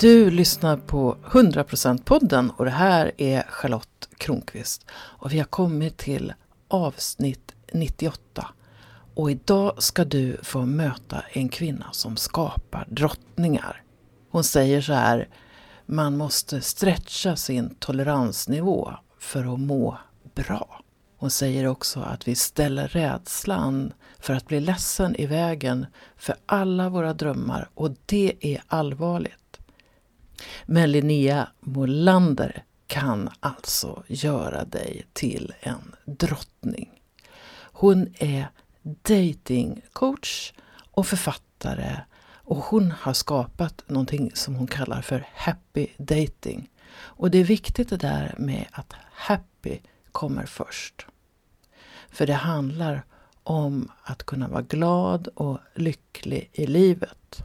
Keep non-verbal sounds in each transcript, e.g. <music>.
Du lyssnar på 100% podden och det här är Charlotte Kronqvist. Och vi har kommit till avsnitt 98. Och idag ska du få möta en kvinna som skapar drottningar. Hon säger så här, man måste stretcha sin toleransnivå för att må bra. Hon säger också att vi ställer rädslan för att bli ledsen i vägen för alla våra drömmar och det är allvarligt. Men Linnea Molander kan alltså göra dig till en drottning. Hon är datingcoach och författare och hon har skapat någonting som hon kallar för happy dating. Och det är viktigt det där med att happy kommer först. För det handlar om att kunna vara glad och lycklig i livet.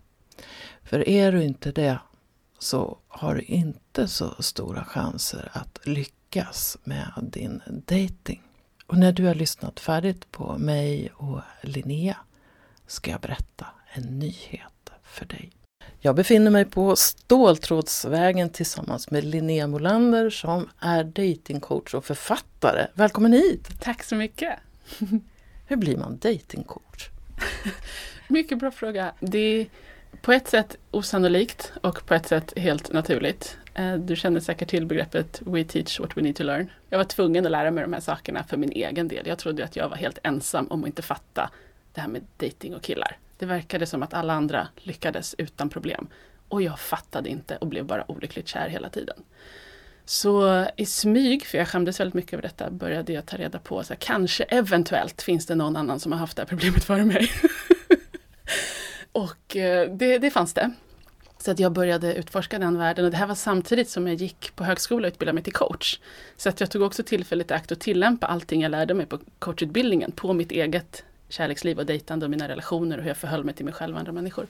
För är du inte det så har du inte så stora chanser att lyckas med din dating. Och när du har lyssnat färdigt på mig och Linnea ska jag berätta en nyhet för dig. Jag befinner mig på Ståltrådsvägen tillsammans med Linnea Molander som är datingcoach och författare. Välkommen hit! Tack så mycket! Hur blir man datingcoach? <laughs> mycket bra fråga. Det på ett sätt osannolikt och på ett sätt helt naturligt. Eh, du känner säkert till begreppet We teach what we need to learn. Jag var tvungen att lära mig de här sakerna för min egen del. Jag trodde att jag var helt ensam om att inte fatta det här med dating och killar. Det verkade som att alla andra lyckades utan problem. Och jag fattade inte och blev bara olyckligt kär hela tiden. Så i smyg, för jag skämdes väldigt mycket över detta, började jag ta reda på, så här, kanske eventuellt finns det någon annan som har haft det här problemet före mig. <laughs> Och eh, det, det fanns det. Så att jag började utforska den världen och det här var samtidigt som jag gick på högskola och utbildade mig till coach. Så att jag tog också tillfället i akt att tillämpa allting jag lärde mig på coachutbildningen på mitt eget kärleksliv och dejtande och mina relationer och hur jag förhöll mig till mig själv och andra människor.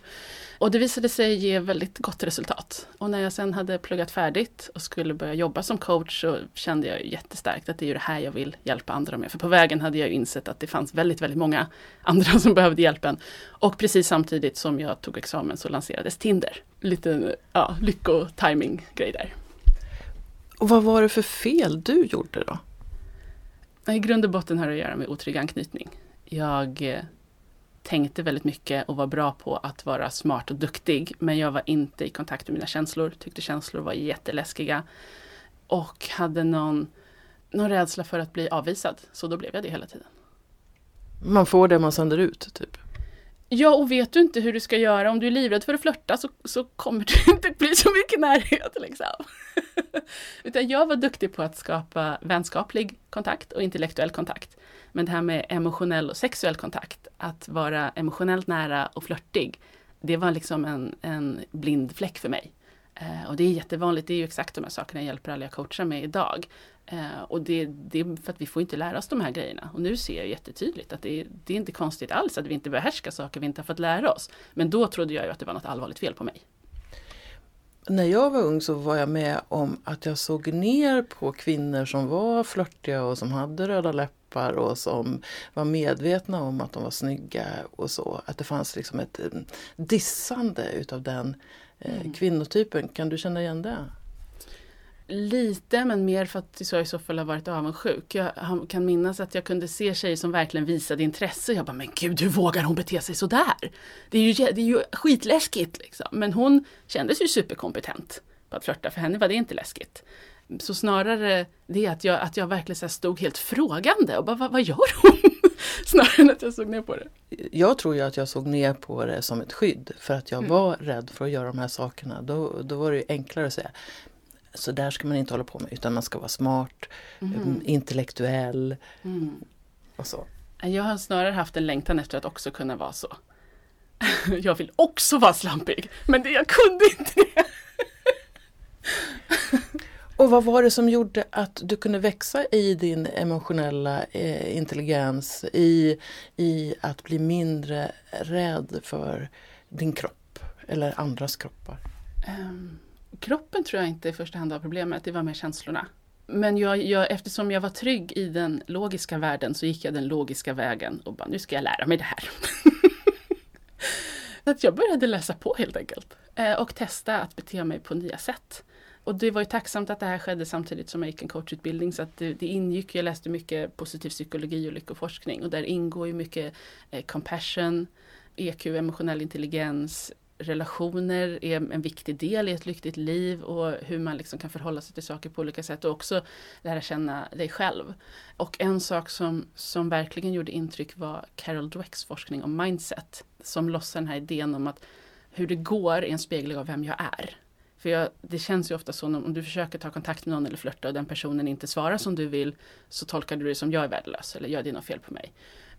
Och det visade sig ge väldigt gott resultat. Och när jag sen hade pluggat färdigt och skulle börja jobba som coach så kände jag jättestarkt att det är ju det här jag vill hjälpa andra med. För på vägen hade jag insett att det fanns väldigt, väldigt många andra <laughs> som behövde hjälpen. Och precis samtidigt som jag tog examen så lanserades Tinder. Lite ja, lycko-timing-grej där. Och vad var det för fel du gjorde då? I grund och botten har det att göra med otrygg anknytning. Jag eh, tänkte väldigt mycket och var bra på att vara smart och duktig. Men jag var inte i kontakt med mina känslor, tyckte känslor var jätteläskiga. Och hade någon, någon rädsla för att bli avvisad, så då blev jag det hela tiden. Man får det man sänder ut, typ? Ja, och vet du inte hur du ska göra, om du är livrädd för att flörta så, så kommer det <laughs> inte bli så mycket närhet. Liksom. <laughs> Utan jag var duktig på att skapa vänskaplig kontakt och intellektuell kontakt. Men det här med emotionell och sexuell kontakt, att vara emotionellt nära och flörtig, det var liksom en, en blind fläck för mig. Eh, och det är jättevanligt, det är ju exakt de här sakerna jag hjälper alla jag coachar med idag. Eh, och det, det, är för att vi får inte lära oss de här grejerna. Och nu ser jag jättetydligt att det, det är inte konstigt alls att vi inte behärskar saker vi inte har fått lära oss. Men då trodde jag ju att det var något allvarligt fel på mig. När jag var ung så var jag med om att jag såg ner på kvinnor som var flörtiga och som hade röda läppar och som var medvetna om att de var snygga och så. Att det fanns liksom ett eh, dissande utav den eh, mm. kvinnotypen. Kan du känna igen det? Lite, men mer för att jag i så fall har varit avundsjuk. Jag kan minnas att jag kunde se tjejer som verkligen visade intresse. Jag bara, men gud, hur vågar hon bete sig sådär? Det är ju, det är ju skitläskigt. Liksom. Men hon kändes ju superkompetent på att flörta. För henne var det inte läskigt. Så snarare det att jag, att jag verkligen så stod helt frågande och bara, vad, vad gör hon? <laughs> snarare än att jag såg ner på det. Jag tror ju att jag såg ner på det som ett skydd för att jag mm. var rädd för att göra de här sakerna. Då, då var det enklare att säga, så där ska man inte hålla på med utan man ska vara smart, mm. intellektuell mm. och så. Jag har snarare haft en längtan efter att också kunna vara så. <laughs> Jag vill också vara slampig, men det, jag kunde inte det. <laughs> Och vad var det som gjorde att du kunde växa i din emotionella eh, intelligens, i, i att bli mindre rädd för din kropp eller andras kroppar? Um, kroppen tror jag inte i första hand var problemet, det var mer känslorna. Men jag, jag, eftersom jag var trygg i den logiska världen så gick jag den logiska vägen och bara, nu ska jag lära mig det här. <laughs> att jag började läsa på helt enkelt. Eh, och testa att bete mig på nya sätt. Och det var ju tacksamt att det här skedde samtidigt som jag gick en coachutbildning så att det, det ingick, jag läste mycket positiv psykologi och lyckoforskning och där ingår ju mycket eh, compassion, EQ, emotionell intelligens, relationer är en viktig del i ett lyckligt liv och hur man liksom kan förhålla sig till saker på olika sätt och också lära känna dig själv. Och en sak som, som verkligen gjorde intryck var Carol Dwecks forskning om mindset som lossar den här idén om att hur det går är en spegling av vem jag är. För jag, det känns ju ofta så om du försöker ta kontakt med någon eller flörta och den personen inte svarar som du vill så tolkar du det som jag är värdelös eller gör det något fel på mig.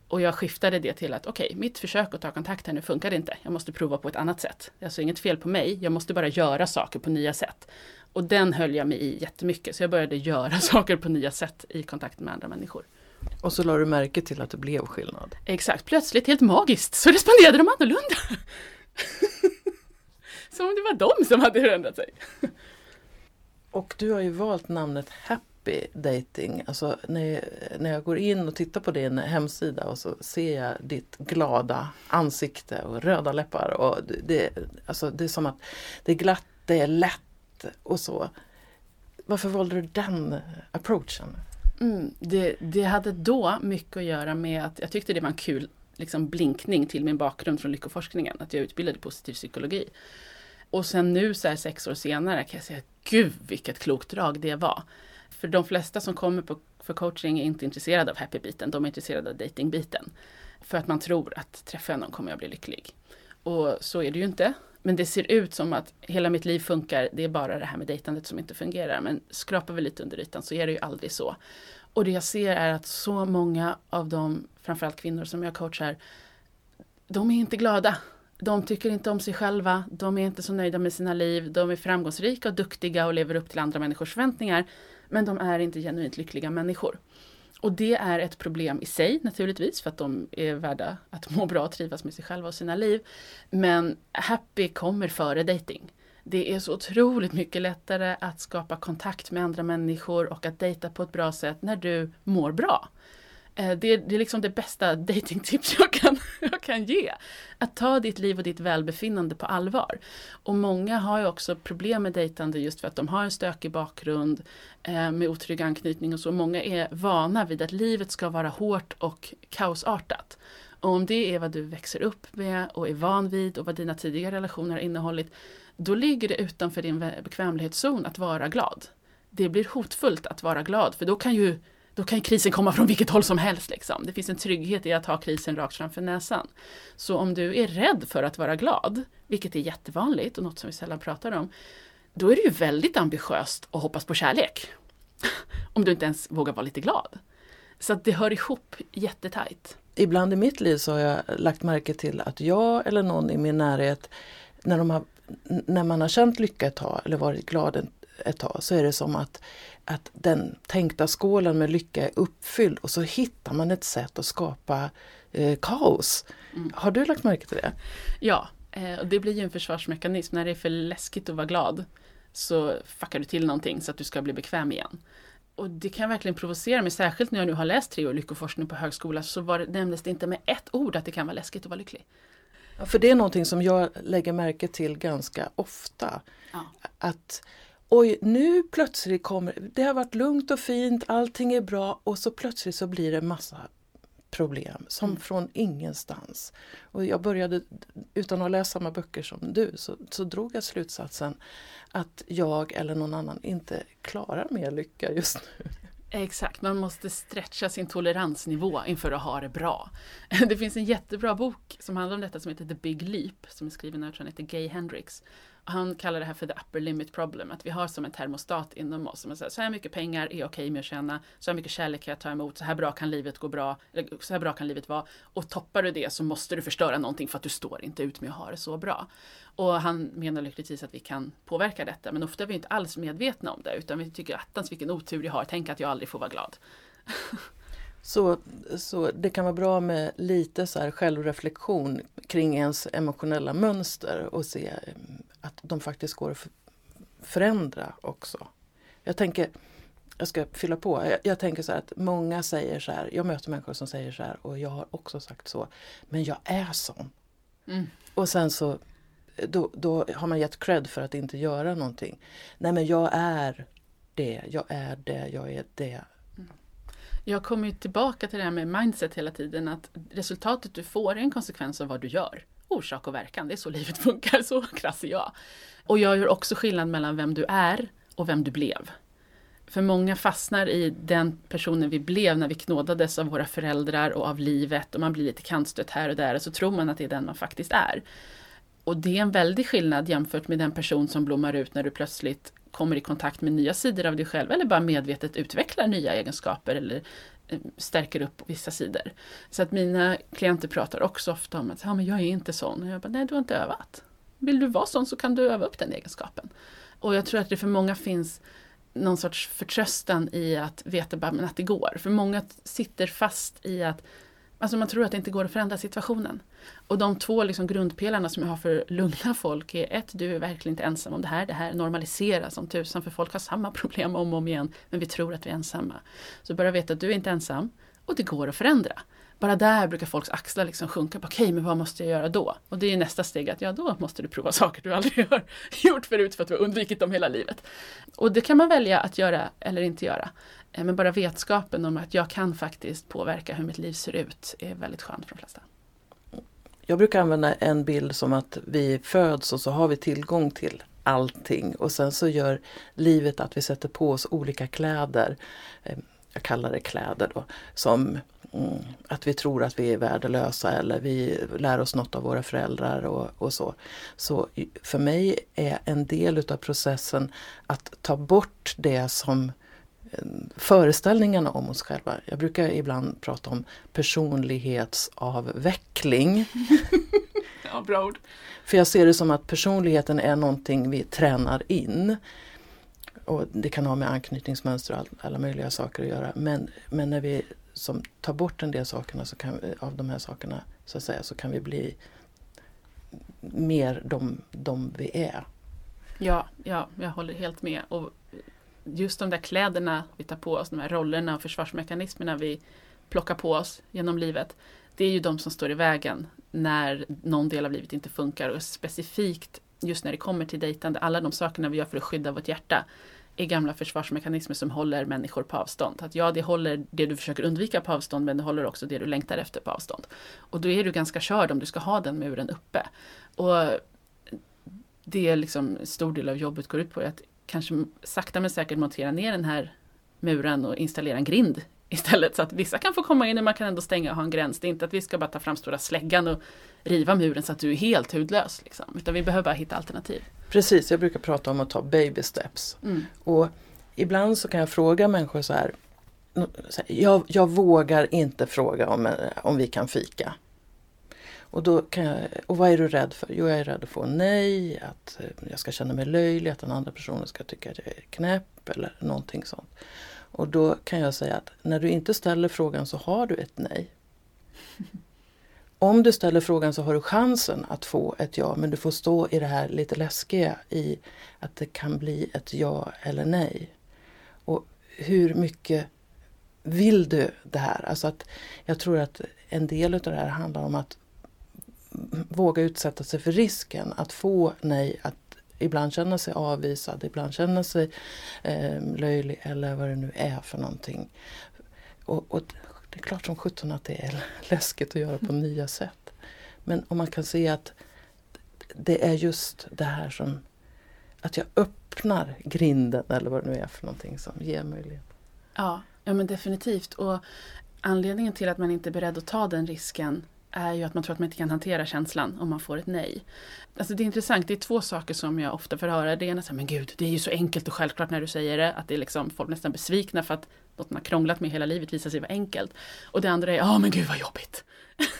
Och jag skiftade det till att okej, okay, mitt försök att ta kontakt här nu funkar inte. Jag måste prova på ett annat sätt. Det är alltså inget fel på mig, jag måste bara göra saker på nya sätt. Och den höll jag mig i jättemycket, så jag började göra <laughs> saker på nya sätt i kontakt med andra människor. Och så la du märke till att det blev skillnad? Exakt, plötsligt helt magiskt så responderade de annorlunda. <laughs> Som om det var de som hade förändrat sig. Och du har ju valt namnet Happy Dating. Alltså när, när jag går in och tittar på din hemsida och så ser jag ditt glada ansikte och röda läppar. Och det, alltså det är som att det är glatt, det är lätt och så. Varför valde du den approachen? Mm, det, det hade då mycket att göra med att jag tyckte det var en kul liksom blinkning till min bakgrund från lyckoforskningen, att jag utbildade positiv psykologi. Och sen nu så här sex år senare kan jag säga, gud vilket klokt drag det var. För de flesta som kommer på, för coaching är inte intresserade av happy-biten, de är intresserade av dating-biten. För att man tror att träffar jag någon kommer jag bli lycklig. Och så är det ju inte. Men det ser ut som att hela mitt liv funkar, det är bara det här med dejtandet som inte fungerar. Men skrapar vi lite under ytan så är det ju aldrig så. Och det jag ser är att så många av de, framförallt kvinnor som jag coachar, de är inte glada de tycker inte om sig själva, de är inte så nöjda med sina liv, de är framgångsrika och duktiga och lever upp till andra människors förväntningar. Men de är inte genuint lyckliga människor. Och det är ett problem i sig naturligtvis, för att de är värda att må bra och trivas med sig själva och sina liv. Men happy kommer före dating. Det är så otroligt mycket lättare att skapa kontakt med andra människor och att dejta på ett bra sätt när du mår bra. Eh, det är, det är liksom det bästa datingtips jag kan, <laughs> jag kan ge. Att ta ditt liv och ditt välbefinnande på allvar. Och många har ju också problem med dejtande just för att de har en stökig bakgrund eh, med otrygg anknytning och så. Många är vana vid att livet ska vara hårt och kaosartat. Och om det är vad du växer upp med och är van vid och vad dina tidigare relationer har innehållit, då ligger det utanför din bekvämlighetszon att vara glad. Det blir hotfullt att vara glad, för då kan ju då kan krisen komma från vilket håll som helst. Liksom. Det finns en trygghet i att ha krisen rakt framför näsan. Så om du är rädd för att vara glad, vilket är jättevanligt och något som vi sällan pratar om, då är det ju väldigt ambitiöst att hoppas på kärlek. <laughs> om du inte ens vågar vara lite glad. Så att det hör ihop jättetajt. Ibland i mitt liv så har jag lagt märke till att jag eller någon i min närhet, när, de har, när man har känt lycka ett tag eller varit glad en ett tag, så är det som att att den tänkta skålen med lycka är uppfylld och så hittar man ett sätt att skapa eh, kaos. Mm. Har du lagt märke till det? Ja, eh, det blir ju en försvarsmekanism. När det är för läskigt att vara glad så fuckar du till någonting så att du ska bli bekväm igen. Och det kan verkligen provocera mig, särskilt när jag nu har läst tre år lyckoforskning på högskola så var det, nämndes det inte med ett ord att det kan vara läskigt att vara lycklig. Ja, för det är någonting som jag lägger märke till ganska ofta. Ja. Att oj nu plötsligt kommer, det har varit lugnt och fint, allting är bra och så plötsligt så blir det massa problem som mm. från ingenstans. Och jag började, utan att läsa samma böcker som du, så, så drog jag slutsatsen att jag eller någon annan inte klarar mer lycka just nu. Exakt, man måste stretcha sin toleransnivå inför att ha det bra. <laughs> Det finns en jättebra bok som handlar om detta som heter The Big Leap som är skriven av, Gay Hendricks han kallar det här för the upper limit problem, att vi har som en termostat inom oss. Som säger, så här mycket pengar är okej okay med att tjäna, så här mycket kärlek kan jag ta emot, så här bra kan livet gå bra, så här bra kan livet vara. Och toppar du det så måste du förstöra någonting för att du står inte ut med att ha det så bra. Och han menar lyckligtvis att vi kan påverka detta, men ofta är vi inte alls medvetna om det, utan vi tycker attans vilken otur jag har, tänk att jag aldrig får vara glad. <laughs> Så, så det kan vara bra med lite så här självreflektion kring ens emotionella mönster och se att de faktiskt går att förändra också. Jag tänker, jag ska fylla på, jag, jag, tänker så här att många säger så här, jag möter människor som säger så här och jag har också sagt så, men jag är sån. Mm. Och sen så då, då har man gett cred för att inte göra någonting. Nej men jag är det, jag är det, jag är det. Jag kommer ju tillbaka till det här med mindset hela tiden, att resultatet du får är en konsekvens av vad du gör. Orsak och verkan, det är så livet funkar, så krass är jag. Och jag gör också skillnad mellan vem du är och vem du blev. För många fastnar i den personen vi blev när vi knådades av våra föräldrar och av livet och man blir lite kantstött här och där och så tror man att det är den man faktiskt är. Och det är en väldig skillnad jämfört med den person som blommar ut när du plötsligt kommer i kontakt med nya sidor av dig själv eller bara medvetet utvecklar nya egenskaper eller eh, stärker upp vissa sidor. Så att mina klienter pratar också ofta om att ja, men jag är inte sån. Och jag bara, nej du har inte övat. Vill du vara sån så kan du öva upp den egenskapen. Och jag tror att det för många finns någon sorts förtröstan i att veta bara, men att det går. För många sitter fast i att Alltså man tror att det inte går att förändra situationen. Och de två liksom grundpelarna som jag har för att lugna folk är ett, du är verkligen inte ensam om det här. Det här normaliseras som tusan för folk har samma problem om och om igen. Men vi tror att vi är ensamma. Så bara veta att du är inte ensam och det går att förändra. Bara där brukar folks axlar liksom sjunka. Okej, okay, men vad måste jag göra då? Och det är nästa steg att ja, då måste du prova <laughs> saker du aldrig har gjort förut för att du har undvikit dem hela livet. Och det kan man välja att göra eller inte göra. Eh, men bara vetskapen om att jag kan faktiskt påverka hur mitt liv ser ut är väldigt skönt för de flesta. Jag brukar använda en bild som att vi föds och så har vi tillgång till allting och sen så gör livet att vi sätter på oss olika kläder. Ehm, jag kallar det kläder då, som mm, att vi tror att vi är värdelösa eller vi lär oss något av våra föräldrar och, och så. Så för mig är en del utav processen att ta bort det som föreställningarna om oss själva. Jag brukar ibland prata om personlighetsavveckling. <laughs> ja, bra ord. För jag ser det som att personligheten är någonting vi tränar in. Och Det kan ha med anknytningsmönster och alla möjliga saker att göra. Men, men när vi som tar bort en del sakerna så kan av de här sakerna så att säga så kan vi bli mer de, de vi är. Ja, ja, jag håller helt med. Och just de där kläderna vi tar på oss, de här rollerna och försvarsmekanismerna vi plockar på oss genom livet. Det är ju de som står i vägen när någon del av livet inte funkar och specifikt just när det kommer till dejtande, alla de sakerna vi gör för att skydda vårt hjärta är gamla försvarsmekanismer som håller människor på avstånd. Att ja, det håller det du försöker undvika på avstånd men det håller också det du längtar efter på avstånd. Och då är du ganska körd om du ska ha den muren uppe. Och det är liksom stor del av jobbet går ut på att kanske sakta men säkert montera ner den här muren och installera en grind <laughs> istället så att vissa kan få komma in och man kan ändå stänga och ha en gräns. Det är inte att vi ska bara ta fram stora släggan och riva muren så att du är helt hudlös. Liksom. Utan vi behöver bara hitta alternativ. Precis, jag brukar prata om att ta baby steps. Mm. Och ibland så kan jag fråga människor så här. Jag, jag vågar inte fråga om, om vi kan fika. Och, då kan jag, och vad är du rädd för? Jo, jag är rädd att få nej, att eh, jag ska känna mig löjlig, att den andra personen ska tycka att jag är knäpp eller någonting sånt. Och då kan jag säga att när du inte ställer frågan så har du ett nej. Om du ställer frågan så har du chansen att få ett ja men du får stå i det här lite läskiga i att det kan bli ett ja eller nej. Och hur mycket vill du det här? Alltså att jag tror att en del av det här handlar om att våga utsätta sig för risken att få nej, att ibland känna sig avvisad, ibland känna sig eh, löjlig eller vad det nu är för någonting. Och, och det är klart som sjutton att det är <laughs> läskigt att göra på nya sätt. Men om man kan se att det är just det här som att jag öppnar grinden eller vad det nu är för någonting som ger möjlighet. Ja, ja men definitivt. Och anledningen till att man inte är beredd att ta den risken är ju att man tror att man inte kan hantera känslan om man får ett nej. Alltså det är intressant, det är två saker som jag ofta får höra. Det ena är men gud, det är ju så enkelt och självklart när du säger det. Att det är liksom folk nästan besvikna för att något man har krånglat med hela livet visar sig vara enkelt. Och det andra är, ja men gud vad jobbigt.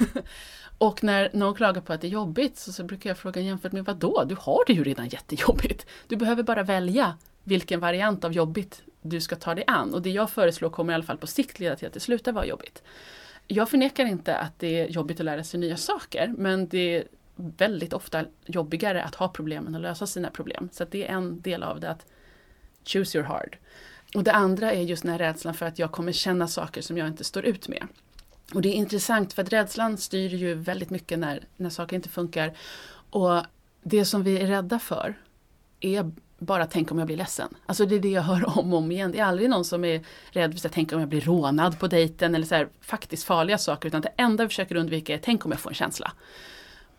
<laughs> och när någon klagar på att det är jobbigt så, så brukar jag fråga jämfört med vad då? Du har det ju redan jättejobbigt. Du behöver bara välja vilken variant av jobbigt du ska ta dig an. Och det jag föreslår kommer i alla fall på sikt leda till att det slutar vara jobbigt jag förnekar inte att det är jobbigt att lära sig nya saker men det är väldigt ofta jobbigare att ha problem än att lösa sina problem. Så det är en del av det att choose your hard. Och det andra är just den här rädslan för att jag kommer känna saker som jag inte står ut med. Och det är intressant för att rädslan styr ju väldigt mycket när, när saker inte funkar. Och det som vi är rädda för är bara tänk om jag blir ledsen. Alltså det är det jag hör <laughs> om och om igen. Det är aldrig någon som är rädd för att tänka om jag blir rånad på dejten eller så här, faktiskt farliga saker. Utan det enda vi försöker undvika är tänk om jag får en känsla.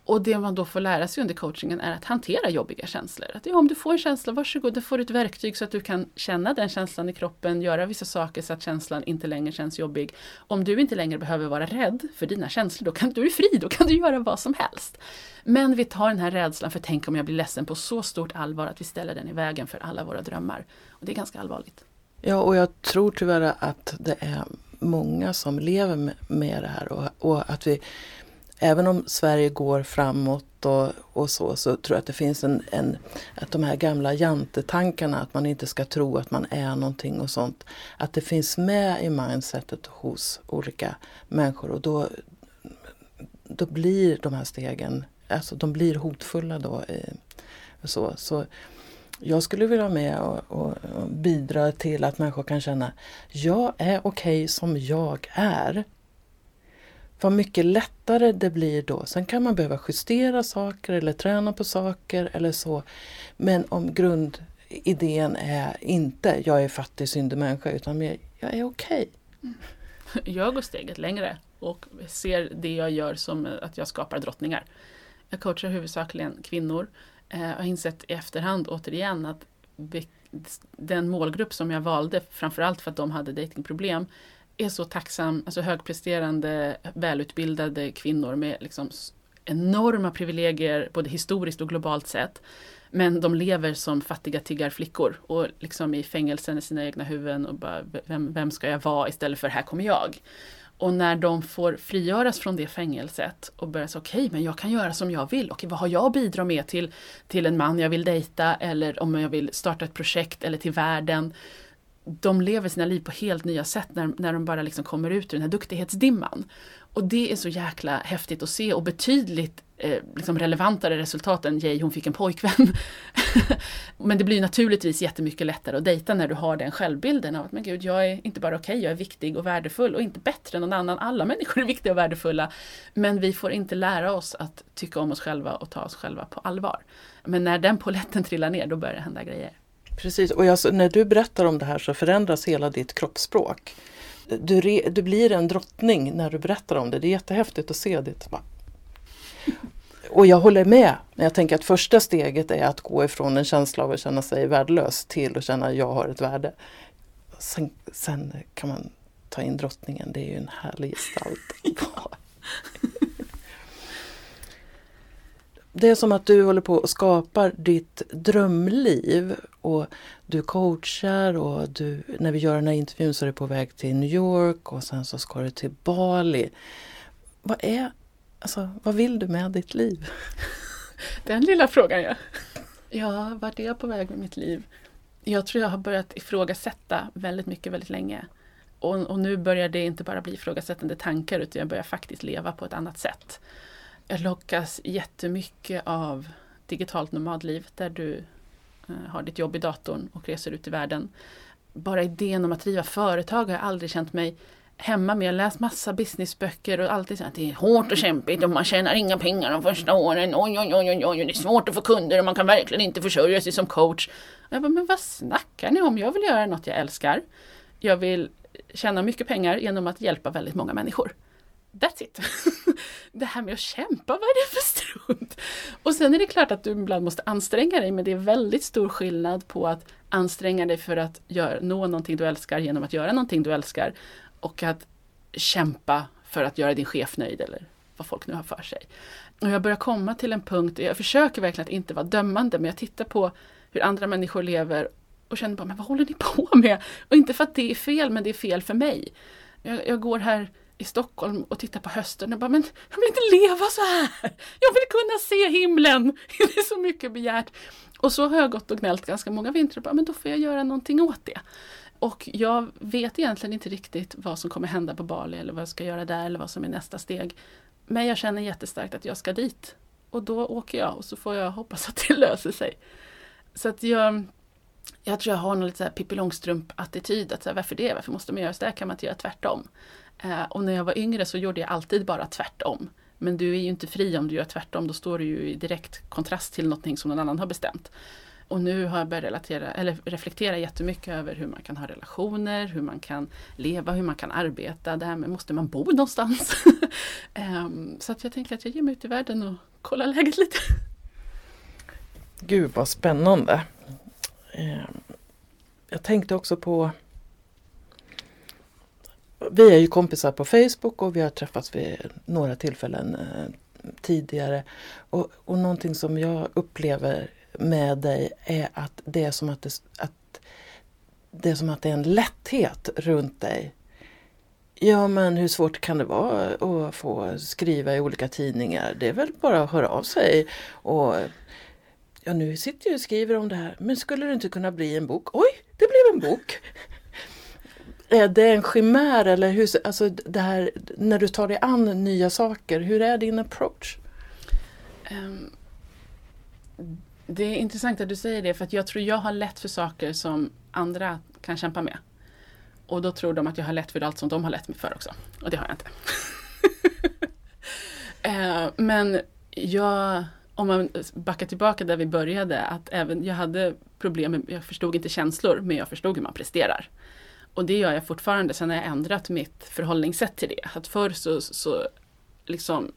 Och det man då får lära sig under coachingen är att hantera jobbiga känslor. Att ja, om du får en känsla, varsågod, då får du ett verktyg så att du kan känna den känslan i kroppen, göra vissa saker så att känslan inte längre känns jobbig. Om du inte längre behöver vara rädd för dina känslor, då kan du är fri, då kan du göra vad som helst. Men vi tar den här rädslan för tänk om jag blir ledsen på så stort allvar att vi ställer den i vägen för alla våra drömmar. Och det är ganska allvarligt. Ja, och jag tror tyvärr att det är många som lever med det här och, och att vi även om Sverige går framåt och, och så, så tror jag att det finns en, en, att de här gamla jantetankarna, att man inte ska tro att man är någonting och sånt, att det finns med i mindsetet hos olika människor och då, då blir de här stegen, alltså de blir hotfulla då. Eh, så, så jag skulle vilja vara med och, och, och bidra till att människor kan känna, jag är okej okay som jag är vad mycket lättare det blir då. Sen kan man behöva justera saker eller träna på saker eller så. Men om grundidén är inte jag är fattig syndig människa utan mer jag är okej. Okay. Mm. <laughs> Jag går steget längre och ser det jag gör som att jag skapar drottningar. Jag coachar huvudsakligen kvinnor. Eh, jag har insett i efterhand återigen att den målgrupp som jag valde, framförallt för att de hade datingproblem, är så tacksam, alltså högpresterande, välutbildade kvinnor med liksom enorma privilegier både historiskt och globalt sett. Men de lever som fattiga tiggarflickor och liksom i fängelsen i sina egna huvuden och bara vem, vem ska jag vara istället för här kommer jag. Och när de får frigöras från det fängelset och börja säga okej, okay, men jag kan göra som jag vill. Okej, vad har jag att bidra med till, till en man jag vill dejta eller om jag vill starta ett projekt eller till världen de lever sina liv på helt nya sätt när, när de bara liksom kommer ut ur den här duktighetsdimman. Och det är så jäkla häftigt att se och betydligt eh, liksom relevantare resultat än Jay, hon fick en pojkvän. <laughs> men det blir naturligtvis jättemycket lättare att dejta när du har den självbilden av att men gud, jag är inte bara okej, okay, jag är viktig och värdefull och inte bättre än någon annan. Alla människor är viktiga och värdefulla. Men vi får inte lära oss att tycka om oss själva och ta oss själva på allvar. Men när den poletten trillar ner, då börjar det hända grejer. Precis, och jag, när du berättar om det här så förändras hela ditt kroppsspråk. Du, re, du blir en drottning när du berättar om det. Det är jättehäftigt att se ditt... Och jag håller med, men jag tänker att första steget är att gå ifrån en känsla av att känna sig värdelös till att känna att jag har ett värde. Sen, sen kan man ta in drottningen, det är ju en härlig gestalt. <laughs> <laughs> det är som att du håller på och skapar ditt drömliv och du coachar och du, när vi gör den här intervjun så är du på väg till New York och sen så ska du till Bali. Vad är, alltså, vad vill du med ditt liv? <laughs> Den lilla frågan ja. Ja, vart är jag på väg med mitt liv? Jag tror jag har börjat ifrågasätta väldigt mycket väldigt länge. Och, och nu börjar det inte bara bli ifrågasättande tankar utan jag börjar faktiskt leva på ett annat sätt. Jag lockas jättemycket av digitalt nomadliv där du eh, har ditt jobb i datorn och reser ut i världen. Bara idén om att driva företag har jag aldrig känt mig hemma med. Jag har läst massa businessböcker och alltid sagt att det är hårt och kämpigt och man tjänar inga pengar de första åren. Oj, oj, oj, oj, oj, det är svårt att få kunder och man kan verkligen inte försörja sig som coach. Jag bara, men vad snackar ni om? Jag vill göra något jag älskar. Jag vill tjäna mycket pengar genom att hjälpa väldigt många människor. That's it. <laughs> det här med att kämpa, vad är det för strunt? Och sen är det klart att du ibland måste anstränga dig, men det är väldigt stor skillnad på att anstränga dig för att gör, nå någonting du älskar genom att göra någonting du älskar och att kämpa för att göra din chef nöjd eller vad folk nu har för sig. Och jag börjar komma till en punkt, jag försöker verkligen att inte vara dömande, men jag tittar på hur andra människor lever och känner bara, men vad håller ni på med? Och inte för att det är fel, men det är fel för mig. Jag, jag går här i Stockholm och tittar på hösten och bara, men jag vill inte leva så här! Jag vill kunna se himlen! <laughs> Det är så mycket begärt. Och så har jag gått och gnällt ganska många vintrar, bara, men då får jag göra någonting åt det. Och jag vet egentligen inte riktigt vad som kommer hända på Bali eller vad jag ska göra där eller vad som är nästa steg. Men jag känner jättestarkt att jag ska dit. Och då åker jag och så får jag hoppas att det <laughs> löser sig. Så att jag, jag tror jag har någon lite så här Pippi Långstrump-attityd. Att så här, varför det? Varför måste man göra så där? Kan man inte göra tvärtom? Eh, och när jag var yngre så gjorde jag alltid bara tvärtom. Men du är ju inte fri om du gör tvärtom, då står du ju i direkt kontrast till någonting som någon annan har bestämt. Och nu har jag börjat relatera, eller reflektera jättemycket över hur man kan ha relationer, hur man kan leva, hur man kan arbeta. Det här med, måste man bo någonstans? um, <laughs> så att jag tänker att jag ger mig ut i världen och kollar läget lite. Gud vad spännande. Ehm, jag tänkte också på vi är ju kompisar på Facebook och vi har träffats vid några tillfällen eh, tidigare. Och, och någonting som jag upplever med dig är att det är som att det, att det är som att det är en lätthet runt dig. Ja men hur svårt kan det vara att få skriva i olika tidningar? Det är väl bara att höra av sig. Och ja nu sitter jag och skriver om det här, men skulle det inte kunna bli en bok? Oj, det blev en bok! Är det en chimär eller hur, alltså det här, när du tar dig an nya saker, hur är din approach? Um, det är intressant att du säger det för att jag tror jag har lätt för saker som andra kan kämpa med. Och då tror de att jag har lätt för allt som de har lätt för också. Och det har jag inte. uh, <laughs> men jag, om man backar tillbaka där vi började, att även jag hade problem med, jag förstod inte känslor, men jag förstod hur man presterar. Och det gör jag fortfarande, sen har jag ändrat mitt förhållningssätt till det. Att förr så, så liksom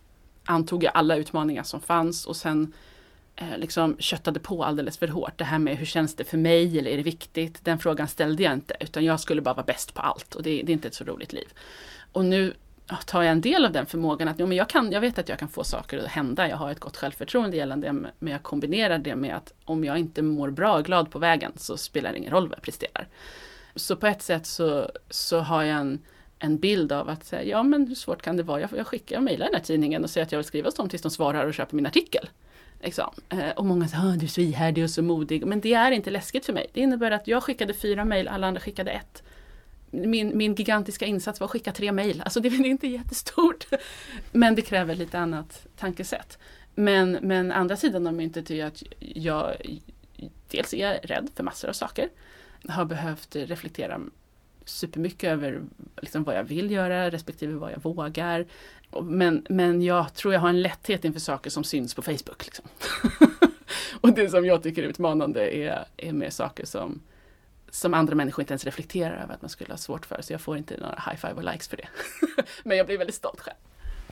antog jag alla utmaningar som fanns och sen eh, liksom köttade på alldeles för hårt. Det här med hur känns det för mig eller är det viktigt? Den frågan ställde jag inte utan jag skulle bara vara bäst på allt och det, det är inte ett så roligt liv. Och nu tar jag en del av den förmågan att jo, men jag, kan, jag vet att jag kan få saker att hända. Jag har ett gott självförtroende gällande det men jag kombinerar det med att om jag inte mår bra och glad på vägen så spelar det ingen roll vad jag presterar. Så på ett sätt så, så har jag en, en bild av att säga, ja men hur svårt kan det vara? Jag, jag skickar, jag mejlar den här tidningen och säger att jag vill skriva hos dem tills de svarar och köper min artikel. Liksom. Eh, och många säger, ah, du är så ihärdig och så modig. Men det är inte läskigt för mig. Det innebär att jag skickade fyra mejl, alla andra skickade ett. Min, min gigantiska insats var att skicka tre mejl. Alltså det är inte jättestort. Men det kräver lite annat tankesätt. Men, men andra sidan av myntet är att jag dels är jag rädd för massor av saker har behövt reflektera supermycket över liksom vad jag vill göra respektive vad jag vågar. Men, men jag tror jag har en lätthet inför saker som syns på Facebook. Liksom. <laughs> och det som jag tycker är utmanande är, är mer saker som, som andra människor inte ens reflekterar över att man skulle ha svårt för. Så jag får inte några high five och likes för det. <laughs> men jag blir väldigt stolt själv.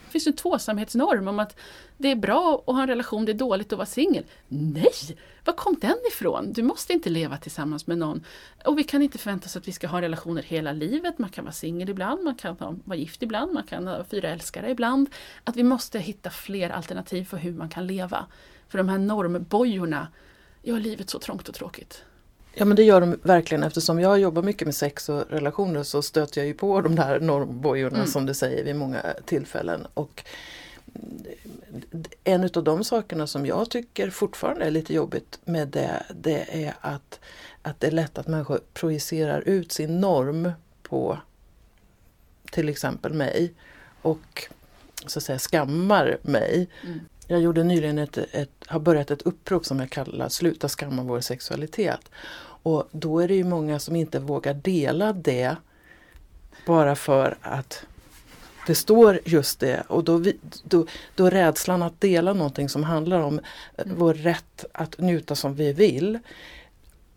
Det finns en tvåsamhetsnorm om att det är bra att ha en relation, det är dåligt att vara singel. Nej! Var kom den ifrån? Du måste inte leva tillsammans med någon. Och vi kan inte förvänta oss att vi ska ha relationer hela livet. Man kan vara singel ibland, man kan vara gift ibland, man kan ha fyra älskare ibland. Att vi måste hitta fler alternativ för hur man kan leva. För de här normbojorna gör livet så trångt och tråkigt. Ja men det gör de verkligen eftersom jag jobbar mycket med sex och relationer så stöter jag ju på de där normbojorna mm. som du säger vid många tillfällen. Och en av de sakerna som jag tycker fortfarande är lite jobbigt med det, det är att, att det är lätt att människor projicerar ut sin norm på till exempel mig och så att säga skammar mig. Mm. Jag gjorde nyligen ett, ett, har börjat ett upprop som jag kallar Sluta skamma vår sexualitet. Och då är det ju många som inte vågar dela det bara för att det står just det och då, då, då rädslan att dela någonting som handlar om mm. vår rätt att njuta som vi vill.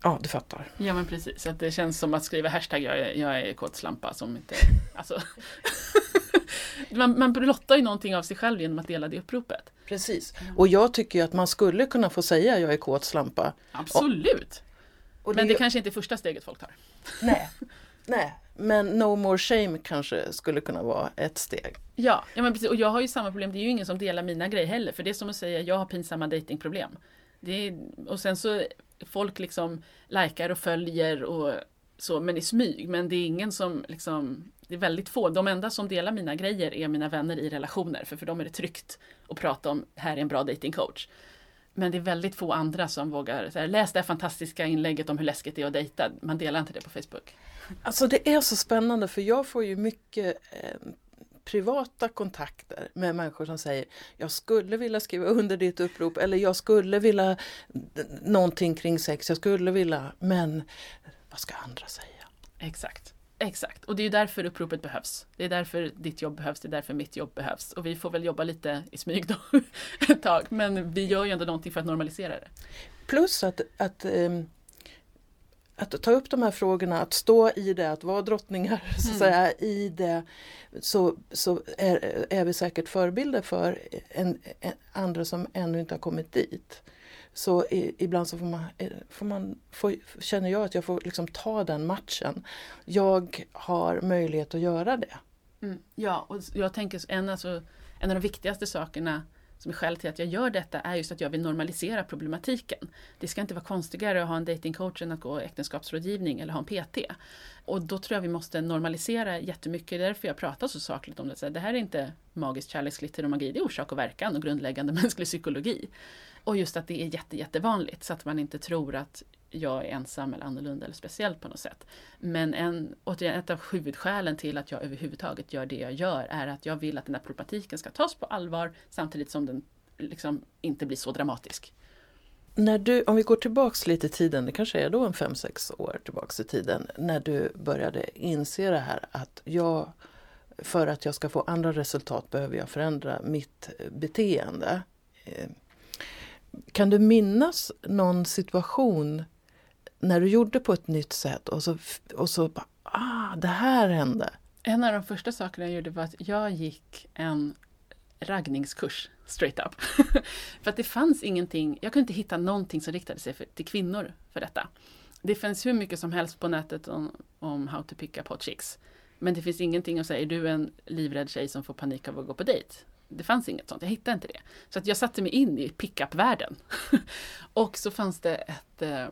Ja, du fattar. Ja men precis, att det känns som att skriva hashtag jag är, jag är kåtslampa som inte... <laughs> Alltså. <laughs> man, man blottar ju någonting av sig själv genom att dela det uppropet. Precis, mm. och jag tycker att man skulle kunna få säga jag är kåtslampa. Absolut! Och, men det, det kanske inte är första steget folk tar. <laughs> Nej, <laughs> nej. Men no more shame kanske skulle kunna vara ett steg. Ja, ja men precis. och jag har ju samma problem. Det är ju ingen som delar mina grejer heller. För det är som att säga jag har pinsamma datingproblem. och sen så folk liksom likar och följer och så, men i smyg. Men det är ingen som liksom, det är väldigt få. De enda som delar mina grejer är mina vänner i relationer. För för dem är det tryggt att prata om, här är en bra datingcoach. Men det är väldigt få andra som vågar, här, läs det här fantastiska inlägget om hur läskigt det är att dejta. Man delar inte det på Facebook. Alltså det är så spännande för jag får ju mycket eh, privata kontakter med människor som säger jag skulle vilja skriva under ditt upprop eller jag skulle vilja någonting kring sex, jag skulle vilja men vad ska andra säga? Exakt. Exakt, och det är därför uppropet behövs. Det är därför ditt jobb behövs, det är därför mitt jobb behövs. Och vi får väl jobba lite i smyg då <laughs> ett tag, men vi gör ju ändå någonting för att normalisera det. Plus att, att um att ta upp de här frågorna, att stå i det, att vara drottningar <laughs> så att mm. säga, i det så, så är, är vi säkert förebilder för en, en, andra som ännu inte har kommit dit. Så i, ibland så får man, eh, får man får, känner jag att jag får liksom ta den matchen. Jag har möjlighet att göra det. Mm. Ja, och jag tänker en, alltså, en av de viktigaste sakerna som är skälet till att jag gör detta är just att jag vill normalisera problematiken. Det ska inte vara konstigare att ha en datingcoach än att gå äktenskapsrådgivning eller ha en PT. Och då tror jag vi måste normalisera jättemycket. Det är därför jag pratar så sakligt om det. Det här är inte magisk kärleksglitter och magi, det är orsak och verkan och grundläggande <laughs> mänsklig psykologi. Och just att det är jätte, jättevanligt så att man inte tror att jag är ensam eller annorlunda eller speciell på något sätt. Men en, återigen, ett av huvudskälen till att jag överhuvudtaget gör det jag gör är att jag vill att den här problematiken ska tas på allvar samtidigt som den liksom inte blir så dramatisk. När du, om vi går tillbaks lite i tiden, det kanske är då en 5-6 år tillbaks i tiden, när du började inse det här att jag, för att jag ska få andra resultat behöver jag förändra mitt beteende. Eh, kan du minnas någon situation när du gjorde på ett nytt sätt och så, och så ah, det här hände? En av de första sakerna jag gjorde var att jag gick en raggningskurs straight up. <laughs> för att det fanns ingenting, jag kunde inte hitta någonting som riktade sig för, till kvinnor för detta. Det finns hur mycket som helst på nätet om, om how to pick up hot chicks. Men det finns ingenting att säga, är du en livrädd tjej som får panik av att gå på dejt? Det fanns inget sånt, jag hittade inte det. Så att jag satte mig in i pickup-världen. <laughs> och så fanns det ett, eh,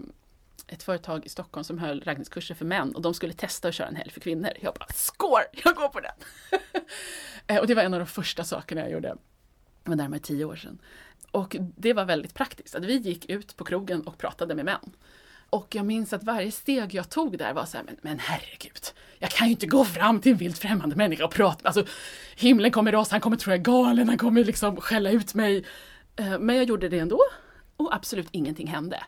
ett företag i Stockholm som höll raggningskurser för män och de skulle testa att köra en helg för kvinnor. Jag bara, ”score!” jag går på den! <laughs> Eh, och det var en av de första sakerna jag gjorde. Det var närmare tio år sedan. Och det var väldigt praktiskt, att vi gick ut på krogen och pratade med män. Och jag minns att varje steg jag tog där var så här, men, men herregud, jag kan ju inte gå fram till en vilt främmande människa och prata, alltså himlen kommer rasa, han kommer tro jag är galen, han kommer liksom skälla ut mig. Eh, men jag gjorde det ändå och absolut ingenting hände.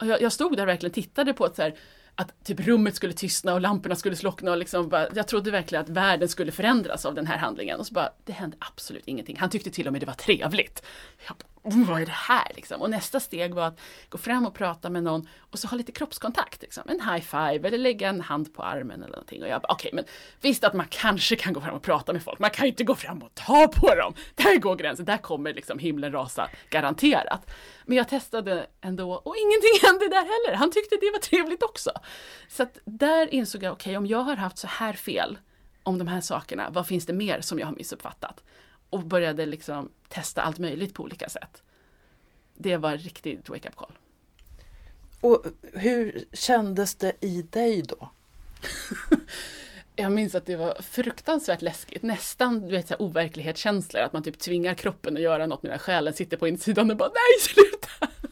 Och jag, jag stod där och verkligen tittade på att så här, att typ rummet skulle tystna och lamporna skulle slockna och liksom bara, jag trodde verkligen att världen skulle förändras av den här handlingen och så bara, det hände absolut ingenting. Han tyckte till och med det var trevligt. Jag bara, vad är det här liksom? Och nästa steg var att gå fram och prata med någon och så ha lite kroppskontakt, liksom. en high five eller lägga en hand på armen eller någonting. Och jag bara, okej, okay, men visst att man kanske kan gå fram och prata med folk, man kan ju inte gå fram och ta på dem. Där går gränsen, där kommer liksom himlen rasa, garanterat. Men jag testade ändå och ingenting <laughs> hände där heller. Han tyckte det var trevligt också. Så att där insåg jag, okej okay, om jag har haft så här fel om de här sakerna, vad finns det mer som jag har missuppfattat? Och började liksom testa allt möjligt på olika sätt. Det var riktigt wake-up call. Och hur kändes det i dig då? <laughs> jag minns att det var fruktansvärt läskigt, nästan du vet, så här, overklighetskänslor, att man typ tvingar kroppen att göra något medan själen sitter på insidan och bara nej sluta! <laughs>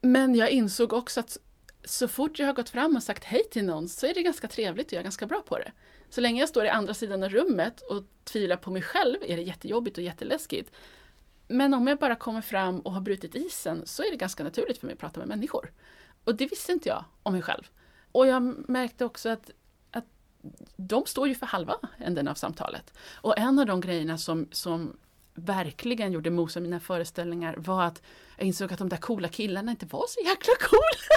Men jag insåg också att så fort jag har gått fram och sagt hej till någon så är det ganska trevligt och jag är ganska bra på det. Så länge jag står i andra sidan av rummet och tvivlar på mig själv är det jättejobbigt och jätteläskigt. Men om jag bara kommer fram och har brutit isen så är det ganska naturligt för mig att prata med människor. Och det visste inte jag om mig själv. Och jag märkte också att de står ju för halva änden av samtalet. Och en av de grejerna som, som verkligen gjorde mos av mina föreställningar var att jag insåg att de där coola killarna inte var så jäkla coola.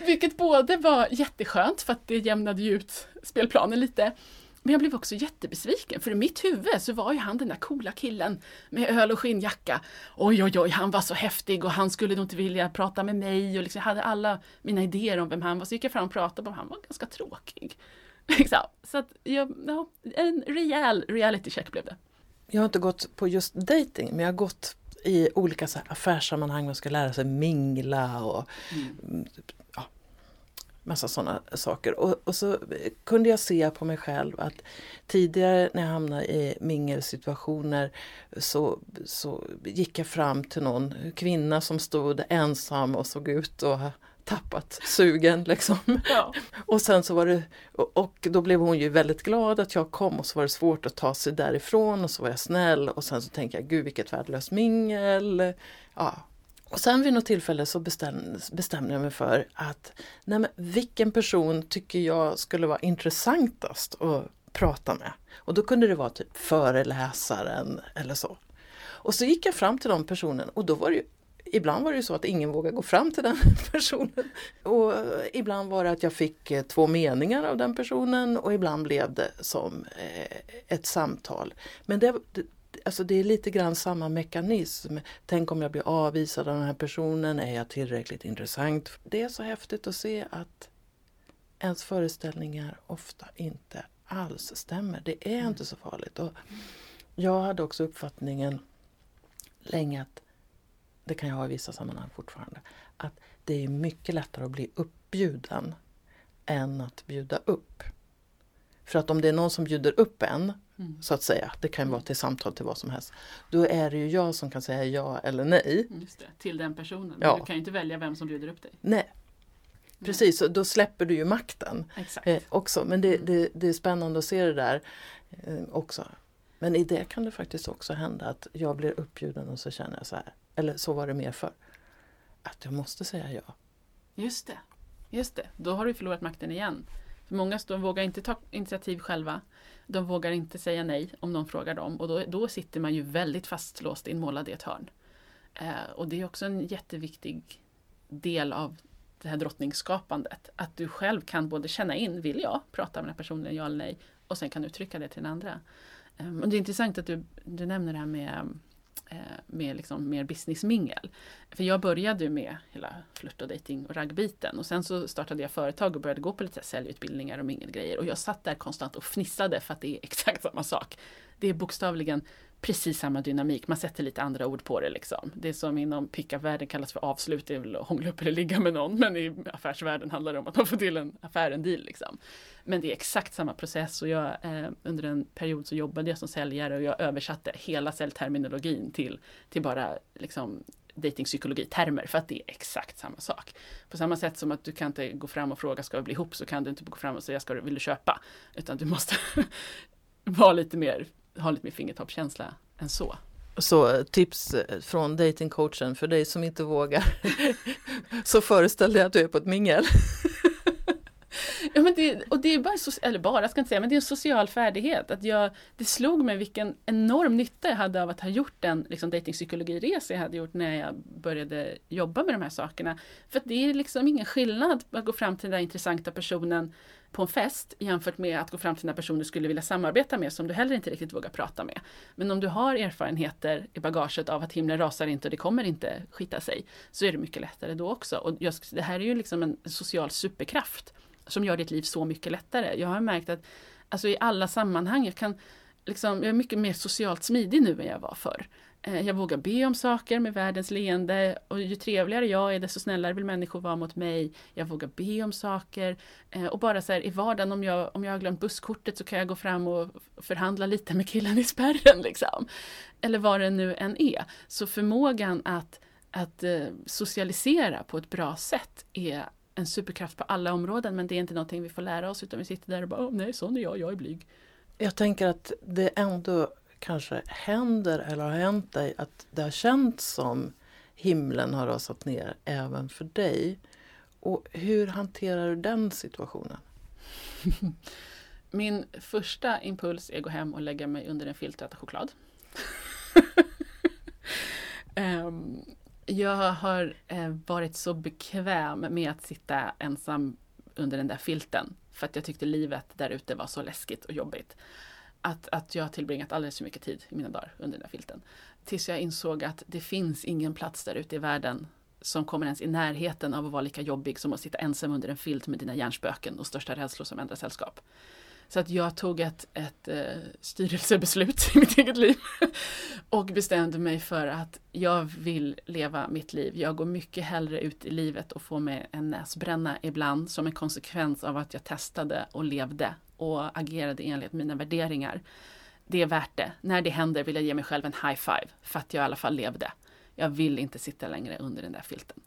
<laughs> Vilket både var jätteskönt för att det jämnade ju ut spelplanen lite men jag blev också jättebesviken för i mitt huvud så var ju han den där coola killen med öl och skinnjacka. Oj, oj, oj, han var så häftig och han skulle nog inte vilja prata med mig och liksom, jag hade alla mina idéer om vem han var. Så gick jag fram och pratade med honom, han var ganska tråkig. <laughs> Liksom. så att, ja, en rejäl reality check blev det. Jag har inte gått på just dating men jag har gått i olika så affärssammanhang, man ska lära sig mingla och mm massa sådana saker. Och, och, så kunde jag se på mig själv att tidigare när jag hamnade i mingelsituationer så, så gick jag fram till någon kvinna som stod ensam och såg ut och tappat sugen liksom. Ja. <laughs> och sen så var det, och då blev hon ju väldigt glad att jag kom och så var det svårt att ta sig därifrån och så var jag snäll och sen så tänkte jag, gud vilket värdelöst mingel. Ja. Och sen vid något tillfälle så bestämde, bestämde jag mig för att nej men, vilken person tycker jag skulle vara intressantast att prata med? Och då kunde det vara typ föreläsaren eller så. Och så gick jag fram till de personen och då var det ju Ibland var det så att ingen vågade gå fram till den <laughs> personen. Och ibland var det att jag fick eh, två meningar av den personen och ibland blev det som eh, ett samtal. Men det, alltså det är lite grann samma mekanism. Tänk om jag blir avvisad av den här personen, är jag tillräckligt intressant? Det är så häftigt att se att ens föreställningar ofta inte alls stämmer. Det är inte så farligt. Och jag hade också uppfattningen länge att, det kan jag ha i vissa sammanhang fortfarande, att det är mycket lättare att bli uppbjuden än att bjuda upp. För att om det är någon som bjuder upp en, mm. så att säga, det kan vara till samtal till vad som helst, då är det ju jag som kan säga ja eller nej. Just det, till den personen. Ja. du kan inte välja vem som bjuder upp dig. Nej. Precis, och då släpper du ju makten eh, också. Men det, det, det, är spännande att se det där eh, också. Men i det kan det faktiskt också hända att jag blir uppbjuden och så känner jag så här, eller så var det mer för att jag måste säga ja. Just det, just det. Då har du förlorat makten igen. För många vågar inte ta initiativ själva. De vågar inte säga nej om någon frågar dem och då, då sitter man ju väldigt fastlåst inmålad i ett hörn. Eh, och det är också en jätteviktig del av det här drottningsskapandet. Att du själv kan både känna in, vill jag prata med den här personen, ja eller nej? Och sen kan du uttrycka det till den andra. Eh, och det är intressant att du, du nämner det här med Eh, med liksom mer businessmingel. För jag började med hela flört och dating och raggbiten och sen så startade jag företag och började gå på lite säljutbildningar och mingelgrejer och jag satt där konstant och fnissade för att det är <laughs> exakt samma sak. Det är bokstavligen precis samma dynamik, man sätter lite andra ord på det liksom. Det som inom pickupvärlden kallas för avslut, det är väl att hångla upp eller ligga med någon, men i affärsvärlden handlar det om att man får till en affär, en deal liksom. Men det är exakt samma process och jag, eh, under en period så jobbade jag som säljare och jag översatte hela säljterminologin till, till bara liksom datingpsykologitermer för att det är exakt samma sak. På samma sätt som att du kan inte gå fram och fråga ska vi bli ihop så kan du inte gå fram och säga ska du, vill du köpa? Utan du måste <laughs> vara lite mer ha lite mer fingertoppskänsla än så. Så tips från datingcoachen för dig som inte vågar. <laughs> så föreställ dig att du är på ett mingel. <laughs> ja, men det, och det är bara, eller bara ska jag inte säga, men det är en social färdighet. Att jag, det slog mig vilken enorm nytta jag hade av att ha gjort den liksom, datingpsykologiresa jag hade gjort när jag började jobba med de här sakerna. För det är liksom ingen skillnad att gå fram till den där intressanta personen på en fest jämfört med att gå fram till den person du skulle vilja samarbeta med som du heller inte riktigt vågar prata med. Men om du har erfarenheter i bagaget av att himlen rasar inte och det kommer inte skita sig så är det mycket lättare då också. Och just, det här är ju liksom en social superkraft som gör ditt liv så mycket lättare. Jag har märkt att alltså i alla sammanhang, jag, kan, liksom, jag är mycket mer socialt smidig nu än jag var förr. Eh, jag vågar be om saker med världens leende och ju trevligare jag är desto snällare vill människor vara mot mig. Jag vågar be om saker eh, och bara så här i vardagen om jag, om jag har glömt busskortet så kan jag gå fram och förhandla lite med killen i spärren <laughs> liksom. Eller vad det nu än är. Så förmågan att, att eh, socialisera på ett bra sätt är en superkraft på alla områden men det är inte någonting vi får lära oss utan vi sitter där och bara nej sån är jag, jag är blyg. Jag tänker att det ändå kanske händer eller har hänt dig att det har känts som himlen har rasat ner även för dig. Och hur hanterar du den situationen? <laughs> Min första impuls är att gå hem och lägga mig under en filt och äta choklad. um, <laughs> jag har eh, varit så bekväm med att sitta ensam under den där filten. För att jag tyckte livet där ute var så läskigt och jobbigt. Att, att jag tillbringat alldeles för mycket tid i mina dagar under den där filten. Tills jag insåg att det finns ingen plats där ute i världen som kommer ens i närheten av att vara lika jobbig som att sitta ensam under en filt med dina hjärnspöken och största rädslor som ändrar sällskap. Så att jag tog ett, ett eh, styrelsebeslut i mitt eget liv <laughs> och bestämde mig för att jag vill leva mitt liv. Jag går mycket hellre ut i livet och får mig en näsbränna ibland som en konsekvens av att jag testade och levde och agerade enligt mina värderingar. Det är värt det. När det händer vill jag ge mig själv en high five för att jag i alla fall levde. Jag vill inte sitta längre under den där filten.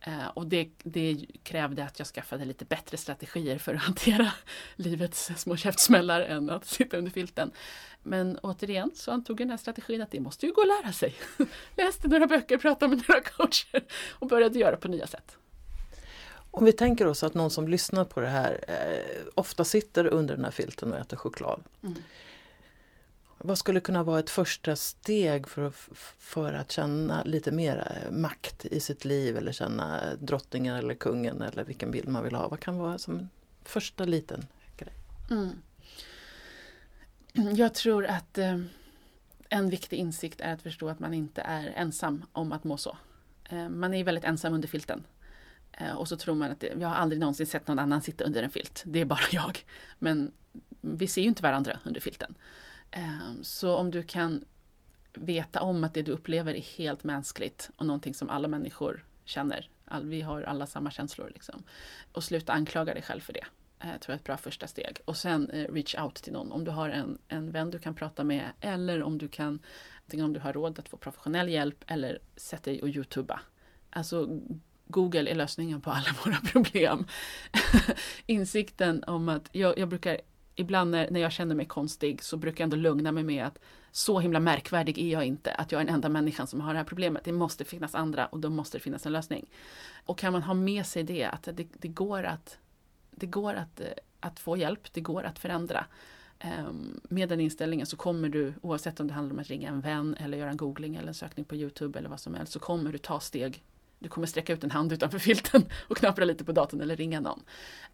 Eh, och det, det, krävde att jag skaffade lite bättre strategier för att <laughs> hantera livets små käftsmällar än att sitta under filten. Men återigen så antog jag den här strategin att det måste ju gå att lära sig. <laughs> Läste några böcker, pratade med några coacher och började göra på nya sätt. Om vi tänker oss att någon som lyssnar på det här eh, ofta sitter under den här filten och äter choklad. Mm. Vad skulle kunna vara ett första steg för att, för att känna lite mer eh, makt i sitt liv eller känna drottningen eller kungen eller vilken bild man vill ha? Vad kan vara som första liten grej? Mm. Jag tror att eh, en viktig insikt är att förstå att man inte är ensam om att må så. Eh, man är väldigt ensam under filten. Eh, och så tror man att det, jag har aldrig någonsin sett någon annan sitta under en filt. Det är bara <laughs> jag. Men vi ser ju inte varandra under filten. Eh, så om du kan veta om att det du upplever är helt mänskligt och någonting som alla människor känner. vi har alla samma känslor. Liksom. Och sluta anklaga dig själv för det. Jag tror jag är ett bra första steg. Och sen reach out till någon. Om du har en, en vän du kan prata med eller om du kan om du har råd att få professionell hjälp eller sätt dig och youtuba. Alltså Google är lösningen på alla våra <laughs> problem. Insikten om att jag, jag brukar ibland när, när jag känner mig konstig så brukar jag ändå lugna mig med att så himla märkvärdig är jag inte, att jag är den enda människan som har det här problemet. Det måste finnas andra och då måste det finnas en lösning. Och kan man ha med sig det, att det, det går, att, det går att, eh, att få hjälp, det går att förändra. Um, med den inställningen så kommer du, oavsett om det handlar om att ringa en vän eller göra en googling eller en sökning på Youtube eller vad som helst, så kommer du ta steg du kommer sträcka ut en hand utanför filten <laughs> och knappra lite på datorn eller ringa någon.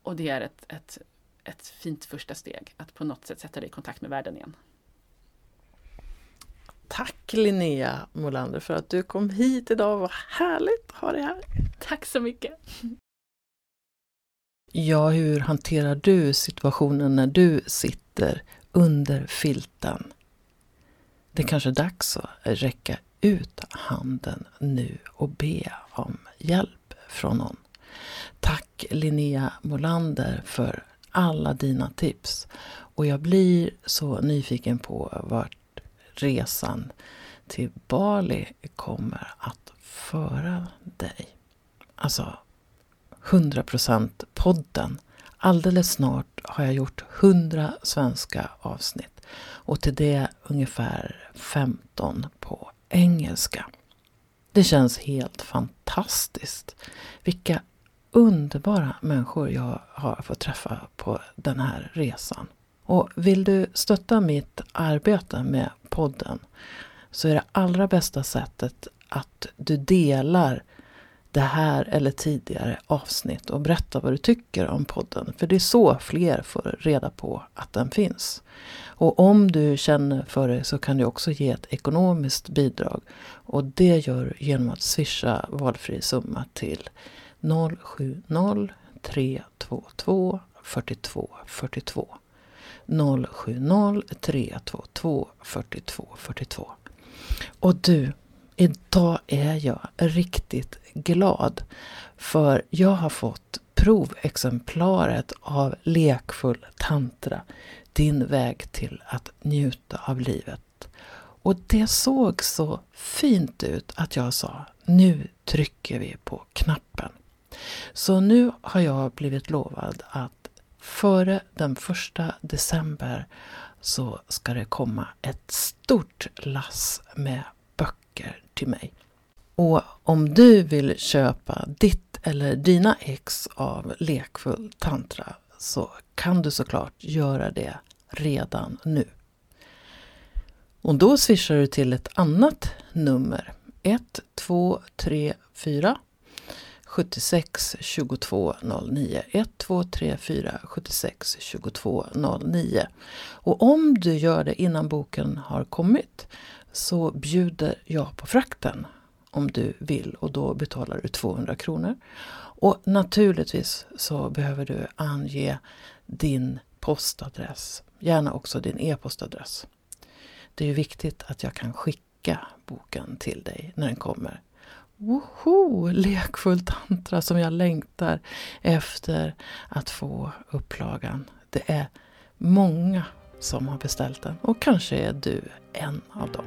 Och det är ett, ett ett fint första steg att på något sätt sätta dig i kontakt med världen igen. Tack Linnea Molander för att du kom hit idag. Vad härligt att ha dig här. Tack så mycket. Ja, hur hanterar du situationen när du sitter under filten? Det är kanske är dags att räcka ut handen nu och be om hjälp från någon. Tack Linnea Molander för alla dina tips. Och jag blir så nyfiken på vart resan till Bali kommer att föra dig. Alltså, 100% podden. Alldeles snart har jag gjort 100 svenska avsnitt och till det ungefär 15 på engelska. Det känns helt fantastiskt. Vilka underbara människor jag har fått träffa på den här resan. Och vill du stötta mitt arbete med podden så är det allra bästa sättet att du delar det här eller tidigare avsnitt och berätta vad du tycker om podden. För det är så fler får reda på att den finns. Och om du känner för det så kan du också ge ett ekonomiskt bidrag. Och det gör du genom att swisha valfri summa till 070 322 42 42. 070 322 42 42. Och du, idag är jag riktigt glad för jag har fått provexemplaret av Lekfull tantra, din väg till att njuta av livet. Och det såg så fint ut att jag sa, nu trycker vi på knappen. Så nu har jag blivit lovad att före den första december så ska det komma ett stort lass med böcker till mig. Och om du vill köpa ditt eller dina ex av Lekfull tantra så kan du såklart göra det redan nu. Och då swishar du till ett annat nummer. 1234 76 22 09. 1234 76 22 09. Och om du gör det innan boken har kommit så bjuder jag på frakten om du vill och då betalar du 200 kronor. Och naturligtvis så behöver du ange din postadress, gärna också din e-postadress. Det är ju viktigt att jag kan skicka boken till dig när den kommer woho, lekfull tantra som jag längtar efter att få upplagan. Det är många som har beställt den och kanske är du en av dem.